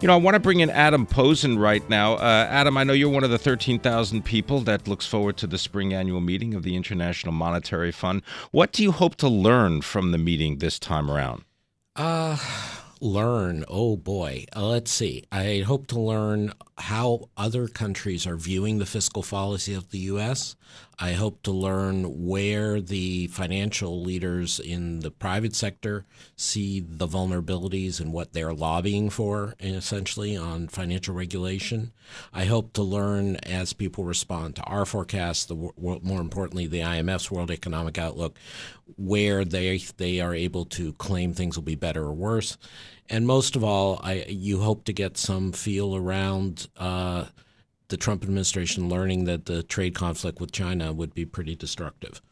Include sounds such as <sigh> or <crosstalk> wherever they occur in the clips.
You know, I want to bring in Adam Posen right now. Uh, Adam, I know you're one of the 13,000 people that looks forward to the spring annual meeting of the International Monetary Fund. What do you hope to learn from the meeting this time around? Uh, learn. Oh boy. Uh, let's see. I hope to learn how other countries are viewing the fiscal policy of the U.S. I hope to learn where the financial leaders in the private sector see the vulnerabilities and what they're lobbying for, essentially, on financial regulation. I hope to learn as people respond to our forecast, the more importantly, the IMF's World Economic Outlook, where they they are able to claim things will be better or worse, and most of all, I you hope to get some feel around uh, the Trump administration learning that the trade conflict with China would be pretty destructive.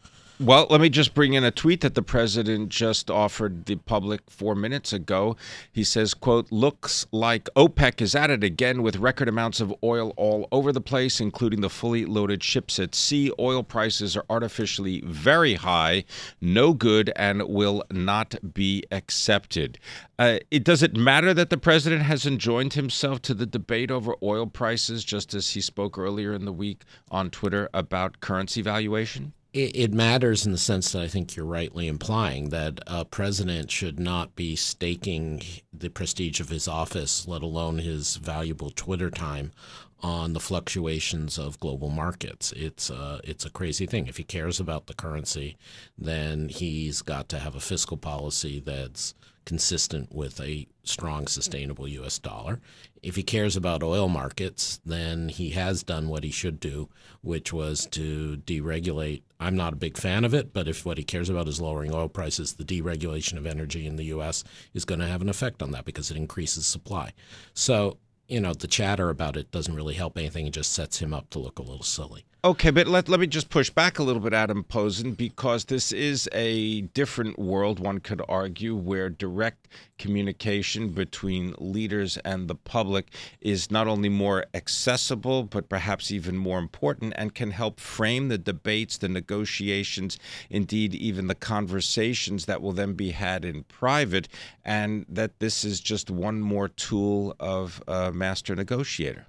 Well, let me just bring in a tweet that the president just offered the public four minutes ago. He says, quote, looks like OPEC is at it again with record amounts of oil all over the place, including the fully loaded ships at sea. Oil prices are artificially very high, no good, and will not be accepted. Uh, it, does it matter that the president hasn't joined himself to the debate over oil prices, just as he spoke earlier in the week on Twitter about currency valuation? It, it, matters in the sense that I think you're rightly implying that a president should not be staking the prestige of his office, let alone his valuable Twitter time, on the fluctuations of global markets. It's a, it's a crazy thing. If he cares about the currency, then he's got to have a fiscal policy that's consistent with a strong, sustainable U.S. dollar. If he cares about oil markets, then he has done what he should do, which was to deregulate. I'm not a big fan of it, but if what he cares about is lowering oil prices, the deregulation of energy in the U.S. is going to have an effect on that because it increases supply. So, you know, the chatter about it doesn't really help anything. It just sets him up to look a little silly. Okay, but let, let me just push back a little bit, Adam Posen, because this is a different world, one could argue, where direct communication between leaders and the public is not only more accessible, but perhaps even more important and can help frame the debates, the negotiations, indeed, even the conversations that will then be had in private, and that this is just one more tool of a master negotiator.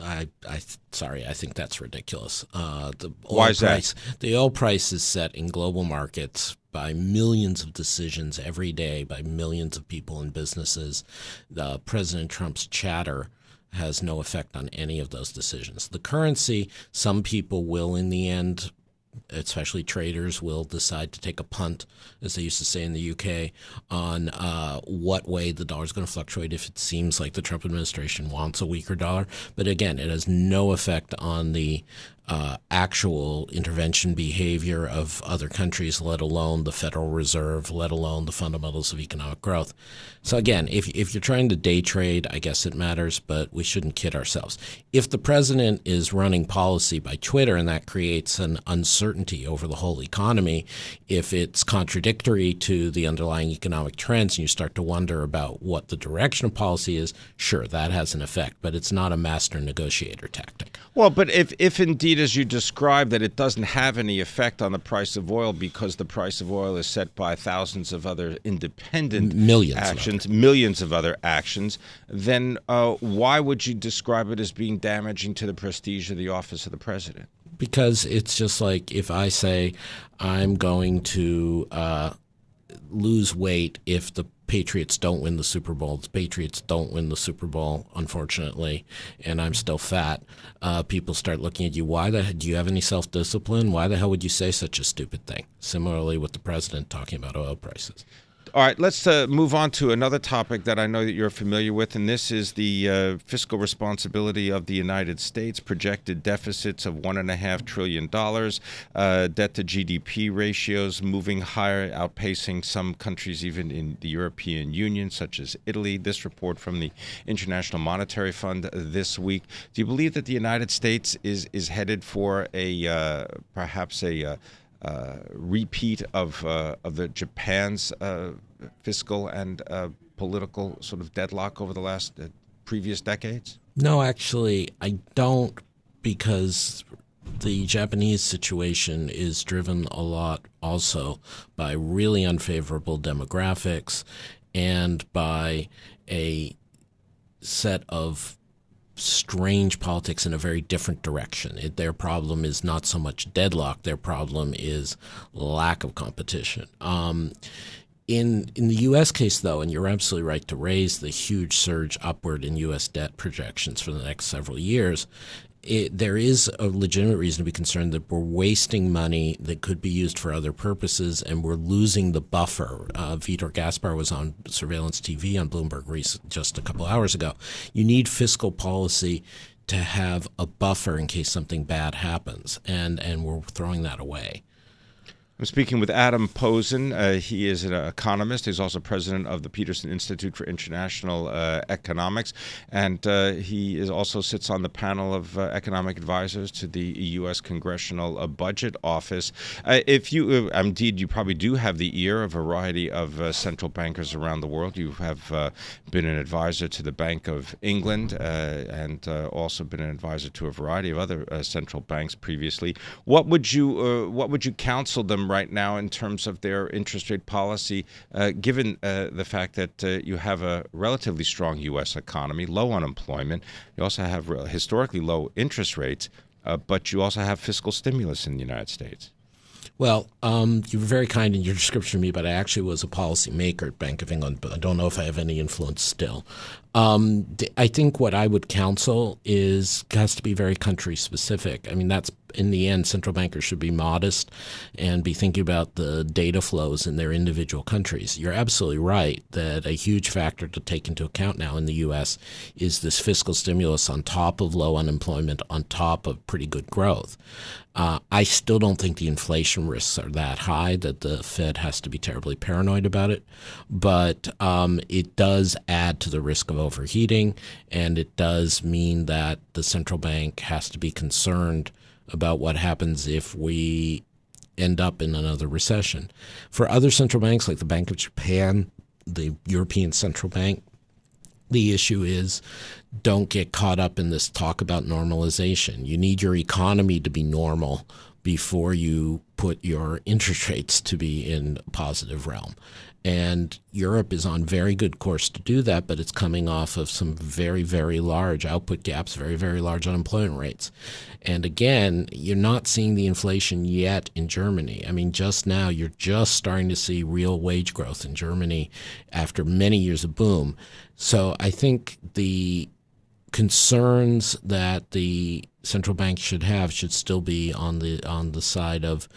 I, I, sorry, I think that's ridiculous. Uh, the oil Why is price, that? The oil price is set in global markets by millions of decisions every day by millions of people and businesses. Uh, President Trump's chatter has no effect on any of those decisions. The currency, some people will in the end especially traders, will decide to take a punt, as they used to say in the UK, on uh, what way the dollar is going to fluctuate if it seems like the Trump administration wants a weaker dollar. But again, it has no effect on the uh, actual intervention behavior of other countries, let alone the Federal Reserve, let alone the fundamentals of economic growth. So again, if if you're trying to day trade, I guess it matters, but we shouldn't kid ourselves. If the president is running policy by Twitter and that creates an uncertainty over the whole economy, if it's contradictory to the underlying economic trends and you start to wonder about what the direction of policy is, sure, that has an effect, but it's not a master negotiator tactic. Well, but if if indeed as you describe that it doesn't have any effect on the price of oil because the price of oil is set by thousands of other independent millions actions, of millions of other actions, then uh, why would you describe it as being damaging to the prestige of the office of the president? Because it's just like if I say I'm going to uh, lose weight if the Patriots don't win the Super Bowl. The Patriots don't win the Super Bowl, unfortunately, and I'm still fat. Uh, people start looking at you. Why the? Do you have any self discipline? Why the hell would you say such a stupid thing? Similarly, with the president talking about oil prices. All right, let's uh, move on to another topic that I know that you're familiar with, and this is the uh, fiscal responsibility of the United States. Projected deficits of one and a half trillion dollars, uh, debt to GDP ratios moving higher, outpacing some countries even in the European Union, such as Italy. This report from the International Monetary Fund this week. Do you believe that the United States is is headed for a uh, perhaps a uh, uh, repeat of uh, of the Japan's uh, fiscal and uh, political sort of deadlock over the last uh, previous decades? No, actually, I don't, because the Japanese situation is driven a lot also by really unfavorable demographics and by a set of strange politics in a very different direction. It, their problem is not so much deadlock; their problem is lack of competition. Um, in in the U.S. case, though, and you're absolutely right to raise the huge surge upward in U.S. debt projections for the next several years, it, there is a legitimate reason to be concerned that we're wasting money that could be used for other purposes, and we're losing the buffer. Uh, Vitor Gaspar was on surveillance TV on Bloomberg just a couple hours ago. You need fiscal policy to have a buffer in case something bad happens, and and we're throwing that away. I'm speaking with Adam Posen. Uh, he is an economist. He's also president of the Peterson Institute for International uh, Economics, and uh, he is also sits on the panel of uh, economic advisors to the U.S. Congressional uh, Budget Office. Uh, if you, indeed, you probably do have the ear of a variety of central bankers around the world. You have been an advisor to the Bank of England and also been an advisor to a variety of other central banks previously. What would you, what would you counsel them? Right now in terms of their interest rate policy, uh, given uh, the fact that uh, you have a relatively strong U.S. economy, low unemployment, you also have historically low interest rates, uh, but you also have fiscal stimulus in the United States. Well, um, you were very kind in your description of me, but I actually was a policymaker at Bank of England, but I don't know if I have any influence still. Um, I think what I would counsel is has to be very country specific. I mean, that's in the end, central bankers should be modest and be thinking about the data flows in their individual countries. You're absolutely right that a huge factor to take into account now in the U.S. is this fiscal stimulus on top of low unemployment, on top of pretty good growth. Uh, I still don't think the inflation risks are that high that the Fed has to be terribly paranoid about it, but um, it does add to the risk of overheating, and it does mean that the central bank has to be concerned about what happens if we end up in another recession. For other central banks like the Bank of Japan, the European Central Bank, the issue is don't get caught up in this talk about normalization. You need your economy to be normal before you put your interest rates to be in a positive realm. And Europe is on very good course to do that, but it's coming off of some very, very large output gaps, very, very large unemployment rates. And again, you're not seeing the inflation yet in Germany. I mean, just now, you're just starting to see real wage growth in Germany after many years of boom. So I think the concerns that the central bank should have should still be on the on the side of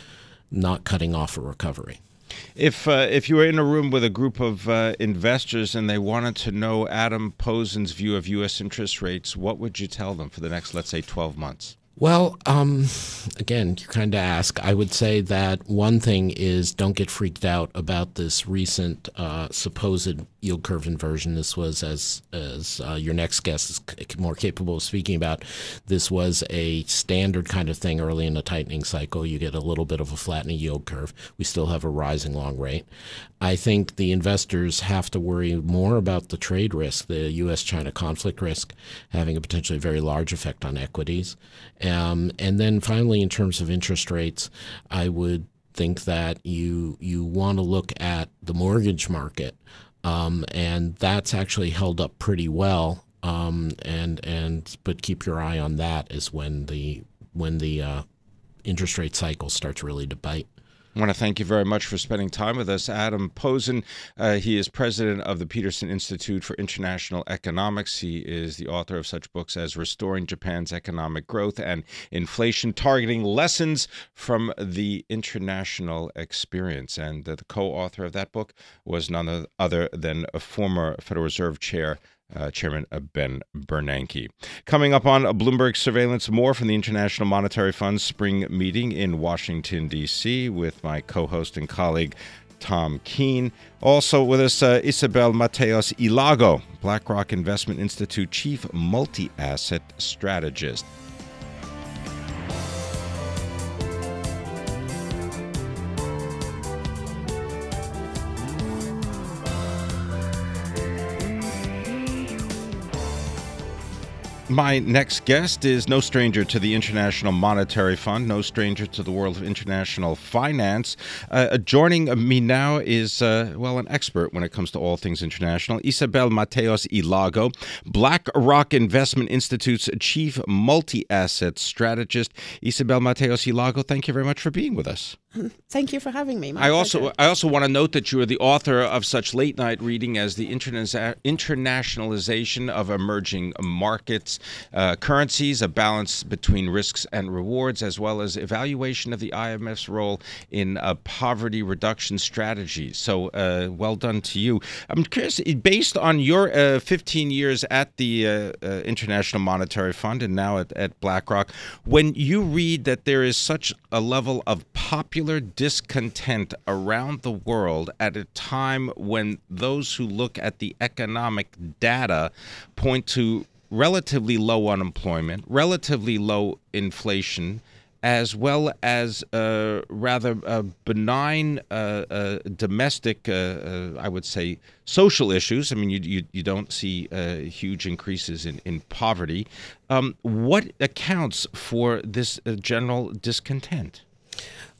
not cutting off a recovery. If uh, if you were in a room with a group of uh, investors and they wanted to know Adam Posen's view of U.S. interest rates, what would you tell them for the next, let's say, 12 months? Well, um, again, you kind of ask. I would say that one thing is don't get freaked out about this recent uh, supposed yield curve inversion. This was, as as uh, your next guest is more capable of speaking about, this was a standard kind of thing early in a tightening cycle. You get a little bit of a flattening yield curve. We still have a rising long rate. I think the investors have to worry more about the trade risk, the U.S. China conflict risk, having a potentially very large effect on equities. Um, and then finally, in terms of interest rates, I would think that you you want to look at the mortgage market, um, and that's actually held up pretty well. Um, and and but keep your eye on that is when the when the uh, interest rate cycle starts really to bite. I want to thank you very much for spending time with us. Adam Posen, uh, he is president of the Peterson Institute for International Economics. He is the author of such books as Restoring Japan's Economic Growth and Inflation, Targeting Lessons from the International Experience. And uh, the co author of that book was none other than a former Federal Reserve Chair uh, Chairman Ben Bernanke. Coming up on Bloomberg Surveillance, more from the International Monetary Fund's spring meeting in Washington, D.C., with my co host and colleague. Tom Keene. Also with us, uh, Isabelle Mateos y Lago, BlackRock Investment Institute Chief Multi Asset Strategist. My next guest is no stranger to the International Monetary Fund, no stranger to the world of international finance. Uh, joining me now is, uh, well, an expert when it comes to all things international, Isabelle Mateos y Lago, BlackRock Investment Institute's Chief Multi Asset Strategist. Isabelle Mateos y Lago, thank you very much for being with us. <laughs> Thank you for having me. I also I also want to note that you are the author of such late night reading as the internationalization of emerging markets, uh, currencies, a balance between risks and rewards, as well as evaluation of the IMF's role in poverty reduction strategies. So uh, well done to you. I'm curious, based on your uh, 15 years at the uh, uh, International Monetary Fund and now at, at BlackRock, when you read that there is such a level of popular discontent around the world at a time when those who look at the economic data point to relatively low unemployment, relatively low inflation, as well as rather uh, benign uh, uh domestic, uh, uh, I would say, social issues. I mean, you, you, you don't see huge increases in, in poverty. Um, what accounts for this general discontent?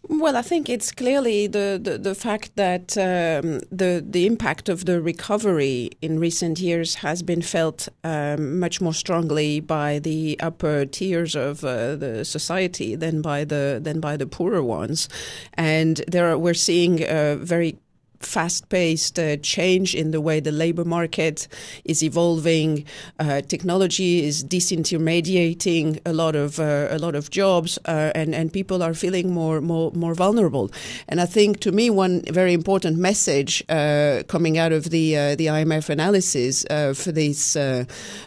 Well, I think it's clearly the, the, the fact that um, the the impact of the recovery in recent years has been felt um, much more strongly by the upper tiers of uh, the society than by the than by the poorer ones, and there are, we're seeing very fast-paced uh, change in the way the labor market is evolving. Uh, technology is disintermediating a lot of uh, a lot of jobs, uh, and and people are feeling more more more vulnerable. And I think to me one very important message uh, coming out of the uh, the IMF analysis for these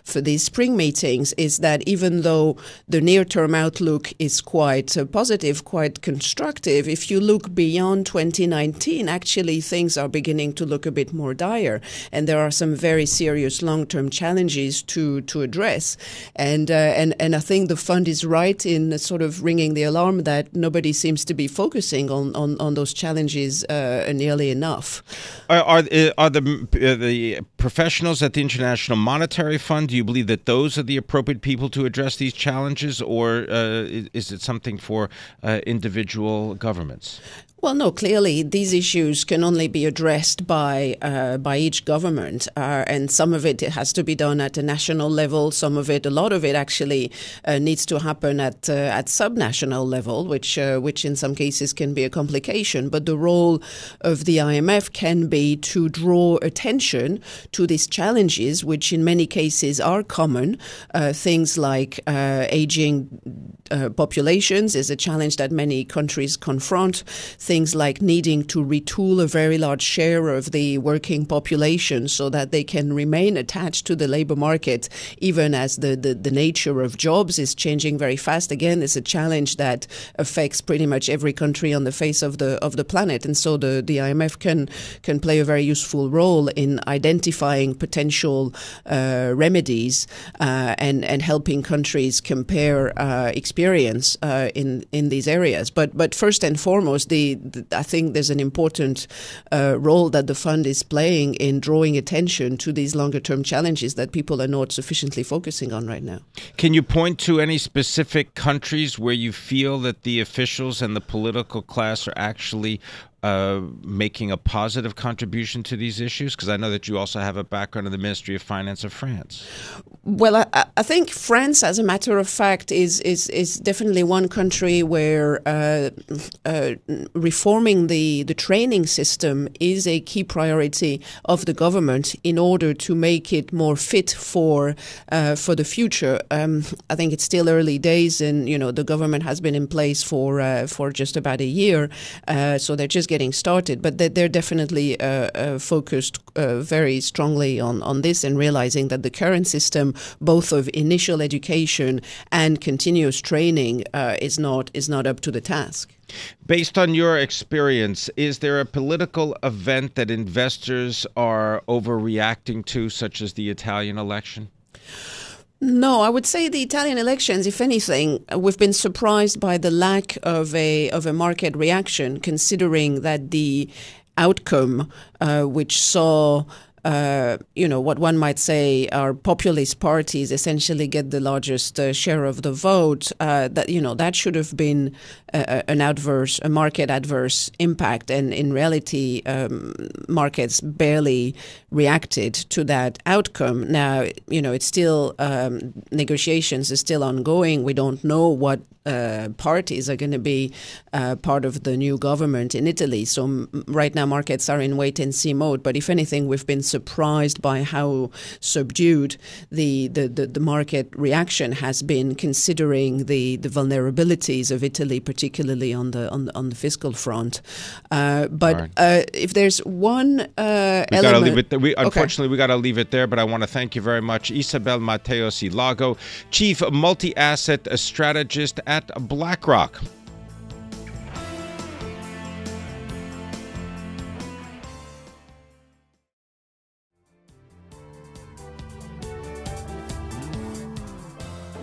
for these spring meetings is that even though the near-term outlook is quite positive, quite constructive, if you look beyond 2019, actually things things are beginning to look a bit more dire, and there are some very serious long-term challenges to to address. And uh, and and I think the fund is right in sort of ringing the alarm that nobody seems to be focusing on on, on those challenges uh, nearly enough. Are are, uh, are the uh, the professionals at the International Monetary Fund? Do you believe that those are the appropriate people to address these challenges, or uh, is it something for uh, individual governments? Well, no. Clearly, these issues can only be addressed by uh, by each government, uh, and some of it, has to be done at a national level. Some of it, a lot of it, actually uh, needs to happen at uh, at subnational level, which uh, which in some cases can be a complication. But the role of the IMF can be to draw attention to these challenges, which in many cases are common. Uh, things like aging populations is a challenge that many countries confront things like needing to retool a very large share of the working population so that they can remain attached to the labor market, even as the, the, the nature of jobs is changing very fast. Again, it's a challenge that affects pretty much every country on the face of the of the planet. And so the, the IMF can can play a very useful role in identifying potential uh, remedies uh, and and helping countries compare uh, experience uh, in in these areas. But but first and foremost, the I think there's an important uh, role that the fund is playing in drawing attention to these longer term challenges that people are not sufficiently focusing on right now. Can you point to any specific countries where you feel that the officials and the political class are actually uh, making a positive contribution to these issues? Because I know that you also have a background in the Ministry of Finance of France. Well, I, I, think France, as a matter of fact, is is, is definitely one country where uh, uh, reforming the, the training system is a key priority of the government in order to make it more fit for uh, for the future. Um, I think it's still early days, and you know the government has been in place for uh, for just about a year, uh, so they're just getting started. But they're, they're definitely uh, focused very strongly on on this and realizing that the current system both of initial education and continuous training uh, is not is not up to the task. Based on your experience, is there a political event that investors are overreacting to, such as the Italian election? No, I would say the Italian elections, if anything, we've been surprised by the lack of a of a market reaction, considering that the outcome, uh, which saw uh, you know, what one might say are populist parties essentially get the largest uh, share of the vote, uh, that, you know, that should have been an adverse, a market adverse impact. And in reality, um, markets barely reacted to that outcome. Now, you know, it's still, um, negotiations are still ongoing. We don't know what uh, parties are going to be uh, part of the new government in Italy. So m- right now, markets are in wait and see mode. But if anything, we've been surprised by how subdued the, the, the, the market reaction has been, considering the, the vulnerabilities of Italy, particularly on the on the, on the fiscal front. Uh, but right. Uh, if there's one uh, element, leave it we, unfortunately, okay. we got to leave it there. But I want to thank you very much, Isabelle Mateos Lago, Chief Multi-Asset Strategist at BlackRock.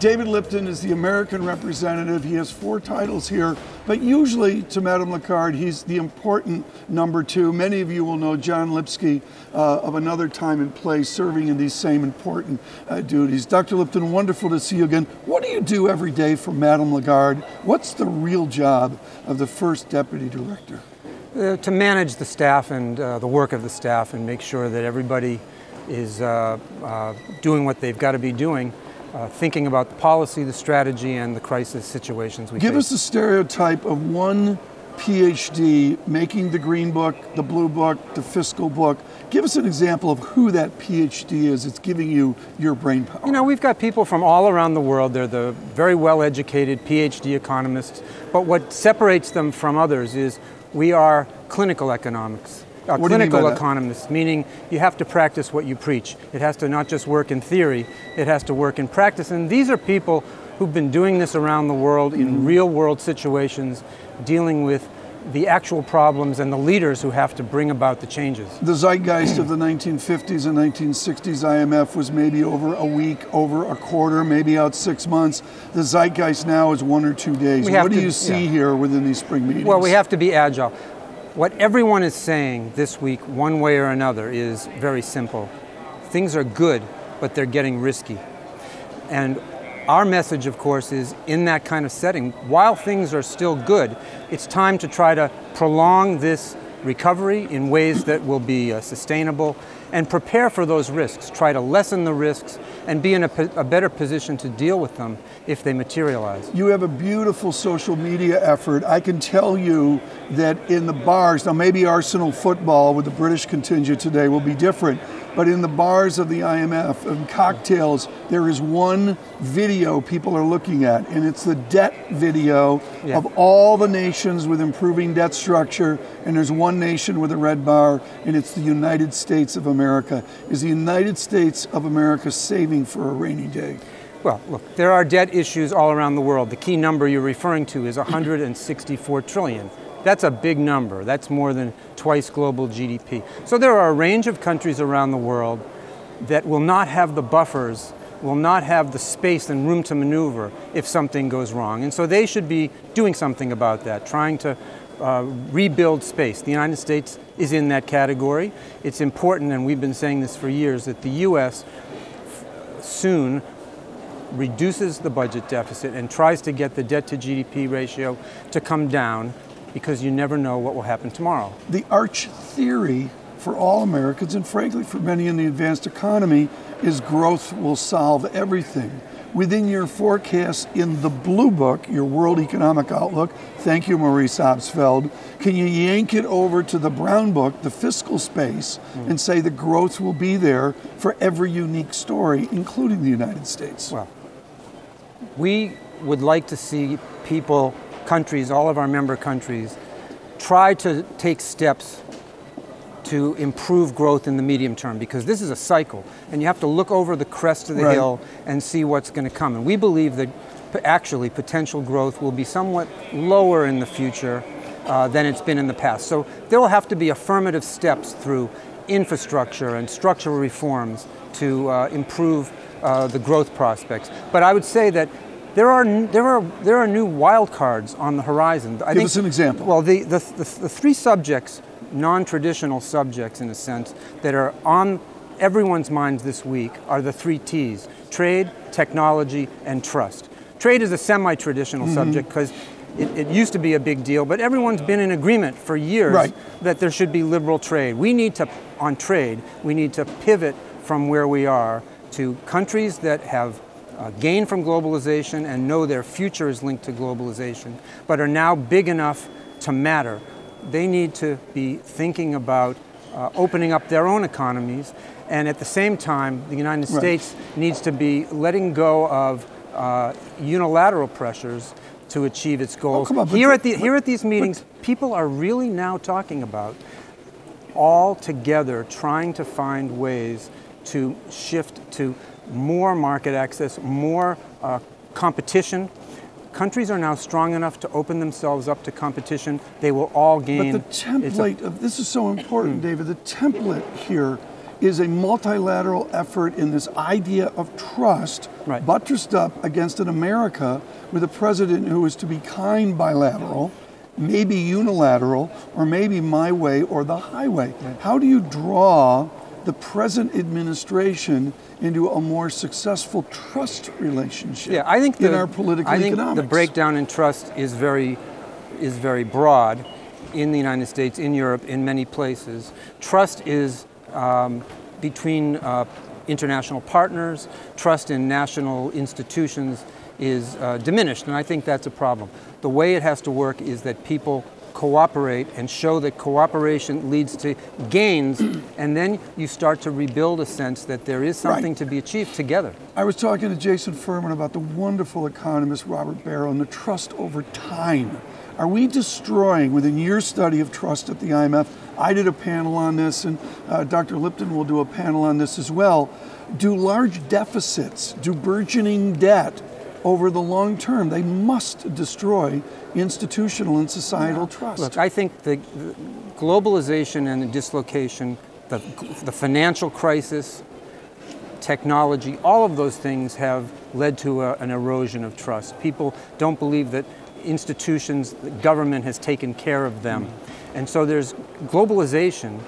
David Lipton is the American representative. He has four titles here, but usually to Madame Lagarde, he's the important number two. Many of you will know John Lipsky uh, of another time and place serving in these same important uh, duties. Dr. Lipton, wonderful to see you again. What do you do every day for Madame Lagarde? What's the real job of the first deputy director? Uh, to manage the staff and uh, the work of the staff and make sure that everybody is uh, uh, doing what they've got to be doing uh, thinking about the policy, the strategy, and the crisis situations we Give face. us a stereotype of one PhD making the Green Book, the Blue Book, the Fiscal Book. Give us an example of who that PhD is. It's giving you your brain power. You know, we've got people from all around the world. They're the very well educated PhD economists. But what separates them from others is we are clinical economics a clinical economist, meaning you have to practice what you preach. It has to not just work in theory, it has to work in practice. And these are people who've been doing this around the world in mm-hmm. real world situations, dealing with the actual problems and the leaders who have to bring about the changes. The zeitgeist of the 1950s and 1960s IMF was maybe over a week, over a quarter, maybe out six months. The zeitgeist now is one or two days. What do you see yeah. here within these spring meetings? Well, we have to be agile. What everyone is saying this week, one way or another, is very simple. Things are good, but they're getting risky. And our message, of course, is in that kind of setting, while things are still good, it's time to try to prolong this recovery in ways that will be uh, sustainable and prepare for those risks. Try to lessen the risks and be in a, a, better position to deal with them if they materialize. You have a beautiful social media effort. I can tell you that in the bars, now maybe Arsenal football with the British contingent today will be different, but in the bars of the IMF and cocktails, there is one video people are looking at, and it's the debt video yeah. of all the nations with improving debt structure, and there's one nation with a red bar, and it's the United States of America. Is the United States of America saving for a rainy day? Well, look, there are debt issues all around the world. The key number you're referring to is 164 trillion. That's a big number. That's more than twice global GDP. So there are a range of countries around the world that will not have the buffers, will not have the space and room to maneuver if something goes wrong. And so they should be doing something about that, trying to uh, rebuild space. The United States is in that category. It's important, and we've been saying this for years, that the U.S. soon reduces the budget deficit and tries to get the debt to GDP ratio to come down because you never know what will happen tomorrow. The arch theory for all Americans, and frankly for many in the advanced economy, is growth will solve everything. Within your forecast in the Blue Book, your World Economic Outlook, thank you, Maurice Obstfeld, can you yank it over to the Brown Book, the fiscal space, mm. and say the growth will be there for every unique story, including the United States? Well, we would like to see people, countries, all of our member countries, try to take steps to improve growth in the medium term because this is a cycle and you have to look over the crest of the right. hill and see what's going to come. And we believe that actually potential growth will be somewhat lower in the future uh, than it's been in the past. So there will have to be affirmative steps through infrastructure and structural reforms to uh, improve uh, the growth prospects. But I would say that there are there are there are new wild cards on the horizon. I Give think, us an example. Well, the, the, the, the three subjects, non-traditional subjects in a sense, that are on everyone's minds this week are the three T's: trade, technology, and trust. Trade is a semi-traditional mm-hmm. subject because it, it, used to be a big deal, but everyone's been in agreement for years right. that there should be liberal trade. We need to, on trade, we need to pivot from where we are to countries that have uh, gain from globalization and know their future is linked to globalization, but are now big enough to matter. They need to be thinking about uh, opening up their own economies, and at the same time, the United right. States needs to be letting go of uh, unilateral pressures to achieve its goals. Oh, on, here, at the, here at these meetings, but, people are really now talking about all together trying to find ways to shift to more market access, more uh, competition. Countries are now strong enough to open themselves up to competition. They will all gain. But the template a, of this is so important, hmm. David. The template here is a multilateral effort in this idea of trust, right. buttressed up against an America with a president who is to be kind bilateral, maybe unilateral, or maybe my way or the highway. Right. How do you draw the present administration into a more successful trust relationship yeah, I think the, in our political I think economics. the breakdown in trust is very, is very broad in the United States, in Europe, in many places. Trust is um, between uh, international partners, trust in national institutions is uh, diminished, and I think that's a problem. The way it has to work is that people cooperate and show that cooperation leads to gains, <clears throat> and then you start to rebuild a sense that there is something right. to be achieved together. I was talking to Jason Furman about the wonderful economist Robert Barro and the trust over time. Are we destroying, within your study of trust at the IMF? I did a panel on this, and uh, Dr. Lipton will do a panel on this as well. Do large deficits, do burgeoning debt, over the long term. They must destroy institutional and societal yeah. trust. Look, I think the, the globalization and the dislocation, the, the financial crisis, technology, all of those things have led to a, an erosion of trust. People don't believe that institutions, the government has taken care of them. Mm. And so there's globalization.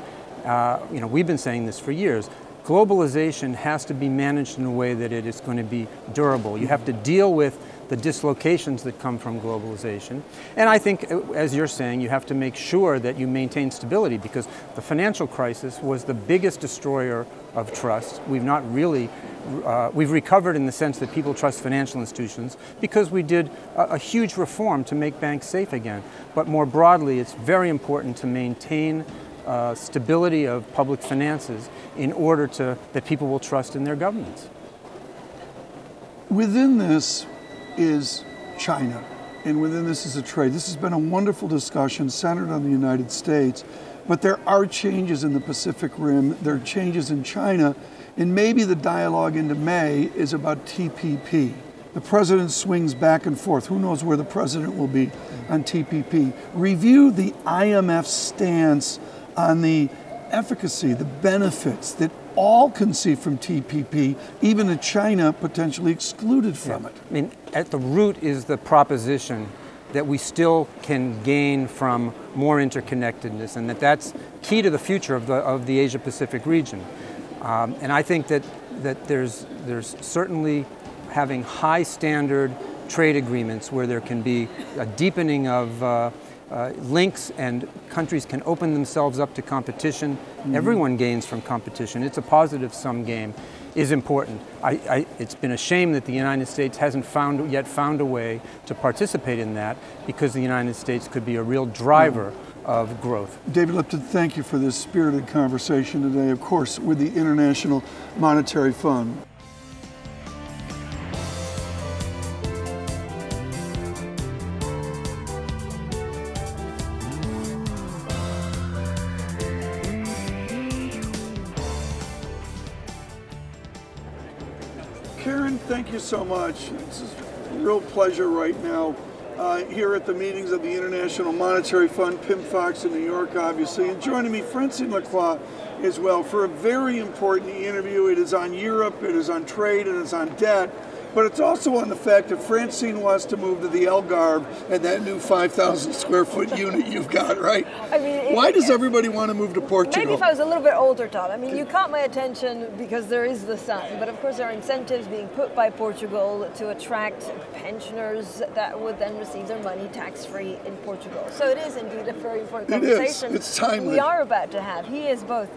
Uh, you know, we've been saying this for years globalization has to be managed in a way that it is going to be durable. You have to deal with the dislocations that come from globalization. And I think, uh, as you're saying, you have to make sure that you maintain stability because the financial crisis was the biggest destroyer of trust. We've not really, uh, we've recovered in the sense that people trust financial institutions because we did a, a huge reform to make banks safe again. But more broadly, it's very important to maintain uh, stability of public finances in order to, that people will trust in their governments. Within this is China, and within this is a trade. This has been a wonderful discussion centered on the United States, but there are changes in the Pacific Rim, there are changes in China, and maybe the dialogue into May is about TPP. The president swings back and forth. Who knows where the president will be on TPP? Review the IMF stance on the efficacy, the benefits that all can see from TPP, even a China potentially excluded from yeah. it. I mean, at the root is the proposition that we still can gain from more interconnectedness, and that that's key to the future of the of the Asia Pacific region. Um, and I think that that there's there's certainly having high standard trade agreements where there can be a deepening of uh, uh, links and countries can open themselves up to competition. Mm-hmm. Everyone gains from competition. It's a positive sum game is important. I, I, it's been a shame that the United States hasn't found, yet found a way to participate in that because the United States could be a real driver mm-hmm. of growth. David Lipton, thank you for this spirited conversation today, of course, with the International Monetary Fund. Karen, thank you so much. It's a real pleasure right now uh, here at the meetings of the International Monetary Fund, Pim Fox in New York, obviously, and joining me, Francine Lacqua, as well, for a very important interview. It is on Europe, it is on trade, and it's on debt but it's also on the fact that Francine wants to move to the Algarve and that new 5,000 square foot <laughs> unit you've got, right? I mean, why does everybody want to move to Portugal? Maybe if I was a little bit older, Tom. I mean, you caught my attention because there is the sun, but of course there are incentives being put by Portugal to attract pensioners that would then receive their money tax-free in Portugal. So it is indeed a very important conversation. It is. It's timely. We are about to have. He is both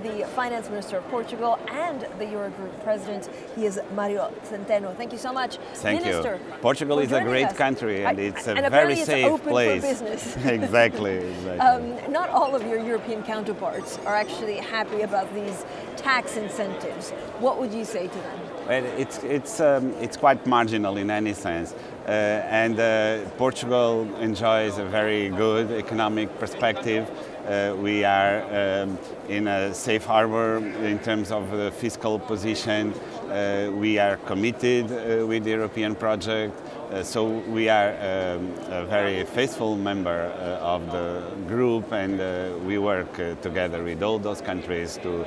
the finance minister of Portugal and the Eurogroup president. He is Mario Centeno. Thank you so much, Thank Minister, you. Portugal is a great us. country and I, it's a and very it's safe place. <laughs> <laughs> exactly. exactly. Um, not all of your European counterparts are actually happy about these tax incentives. What would you say to them? Well, it's it's um, it's quite marginal in any sense. Uh, and uh, Portugal enjoys a very good economic perspective. Uh, we are um, in a safe harbor in terms of the fiscal position. Uh, we are committed uh, with the European project. Uh, so we are um, a very faithful member uh, of the group and uh, we work together with all those countries to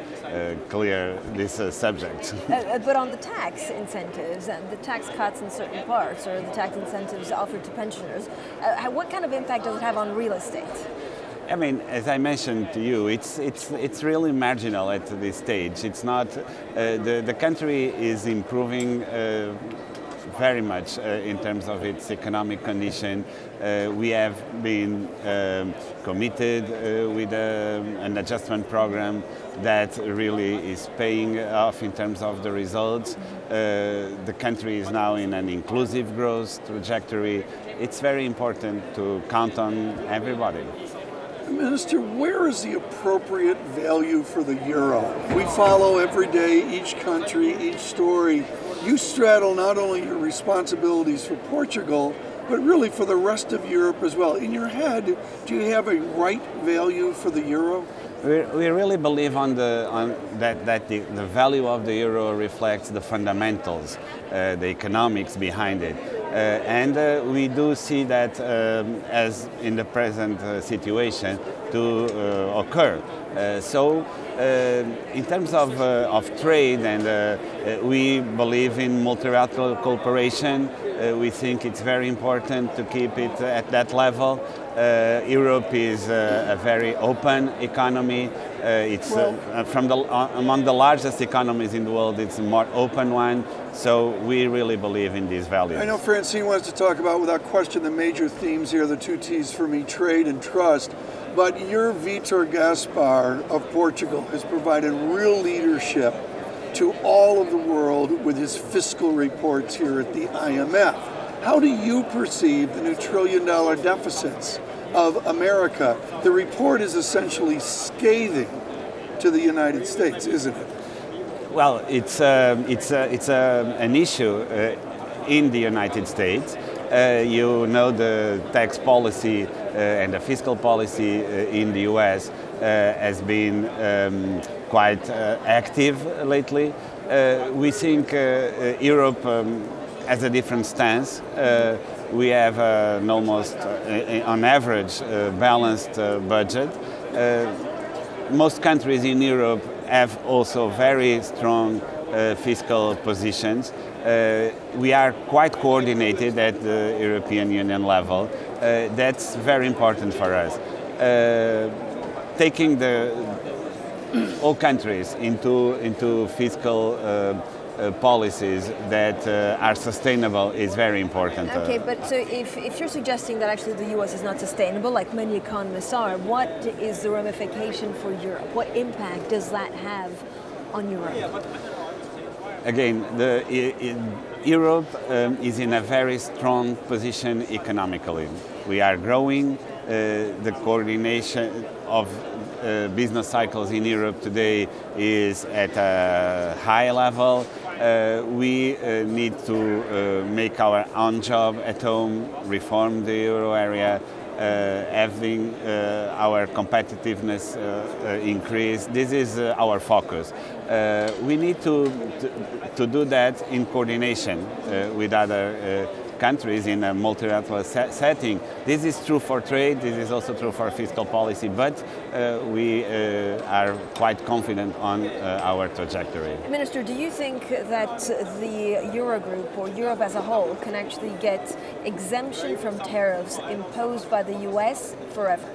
clear this subject. <laughs> but on the tax incentives and the tax cuts in certain parts or the tax incentives offered to pensioners, what kind of impact does it have on real estate? I mean, as I mentioned to you, it's, it's, it's really marginal at this stage. It's not, uh, the, the country is improving uh, very much uh, in terms of its economic condition. Uh, we have been um, committed uh, with um, an adjustment program that really is paying off in terms of the results. Uh, the country is now in an inclusive growth trajectory. It's very important to count on everybody. Minister, where is the appropriate value for the euro? We follow every day each country, each story. You straddle not only your responsibilities for Portugal, but really for the rest of Europe as well. In your head, do you have a right value for the euro? We, we really believe on the, on that, that the, the value of the euro reflects the fundamentals, uh, the economics behind it. Uh, and uh, we do see that um, as in the present uh, situation to uh, occur. Uh, so in terms of, of trade and we believe in multilateral cooperation, we think it's very important to keep it at that level. Uh, Europe is uh, a very open economy. Uh, it's uh, from the, uh, among the largest economies in the world. It's a more open one. So we really believe in these values. I know Francine wants to talk about, without question, the major themes here, the two T's for me: trade and trust. But your Vitor Gaspar of Portugal has provided real leadership to all of the world with his fiscal reports here at the IMF. How do you perceive the new trillion dollar deficits of America? The report is essentially scathing to the United States, isn't it? Well, it's, uh, it's, uh, it's uh, an issue uh, in the United States. Uh, you know the tax policy uh, and the fiscal policy in the US has been um, quite active lately. we think Europe um, has a different stance. Uh, we have uh, an almost, uh, on average, balanced budget. most countries in Europe have also very strong fiscal positions. Uh, we are quite coordinated at the European Union level. Uh, that's very important for us. Uh, taking the all countries into into fiscal uh, policies that uh, are sustainable is very important. Okay, but so if, if you're suggesting that actually the US is not sustainable, like many economists are, what is the ramification for Europe? What impact does that have on Europe? Again, the, in Europe um, is in a very strong position economically. We are growing. Uh, the coordination of uh, business cycles in Europe today is at a high level. Uh, we uh, need to uh, make our own job at home, reform the euro area, uh, having uh, our competitiveness increase. This is our focus. we need to, to, to, do that in coordination with other countries in a multilateral setting. This is true for trade, this is also true for fiscal policy, but uh, we uh, are quite confident on uh, our trajectory. Minister, do you think that the Eurogroup or Europe as a whole can actually get exemption from tariffs imposed by the US forever?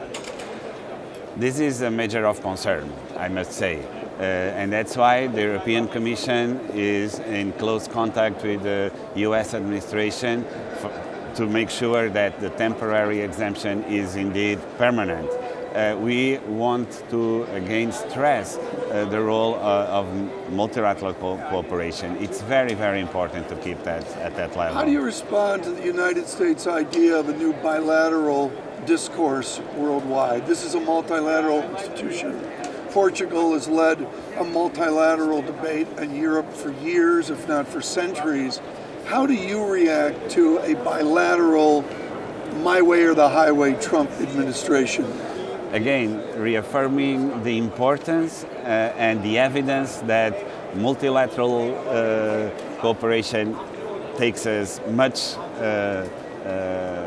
This is a matter of concern, I must say. Uh, and that's why the European Commission is in close contact with the US administration to make sure that the temporary exemption is indeed permanent. Uh, we want to again stress uh, the role uh, of multilateral co- cooperation. It's very, very important to keep that at that level. How do you respond to the United States idea of a new bilateral discourse worldwide? This is a multilateral institution Portugal has led a multilateral debate in Europe for years, if not for centuries. How do you react to a bilateral, my way or the highway Trump administration? Again, reaffirming the importance uh, and the evidence that multilateral uh, cooperation takes us much uh, uh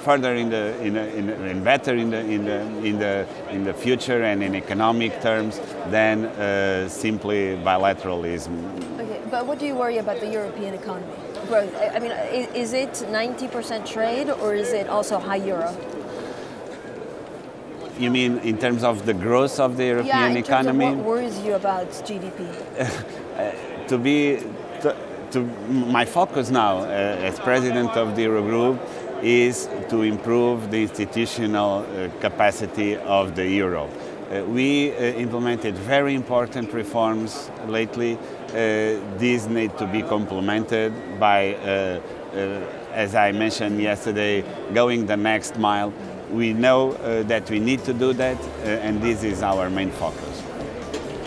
further in the in, in, in, better in the in the in the in the future and in economic terms than uh, simply bilateralism. Okay, but what do you worry about the European economy growth? I mean, is it 90% trade or is it also high euro? You mean in terms of the growth of the European yeah, economy? what worries you about GDP? <laughs> uh, to be to, to, my focus now uh, as president of the Eurogroup is to improve the institutional uh, capacity of the euro. Uh, we uh, implemented very important reforms lately. Uh, these need to be complemented by, uh, uh, as I mentioned yesterday, going the next mile. We know that we need to do that, and this is our main focus.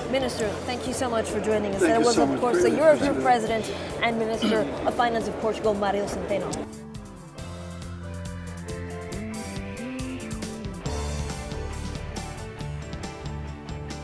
Minister, thank you so much for joining us. Thank that was, so of course, the Eurogroup President and Minister of Finance of Portugal, Mario Centeno.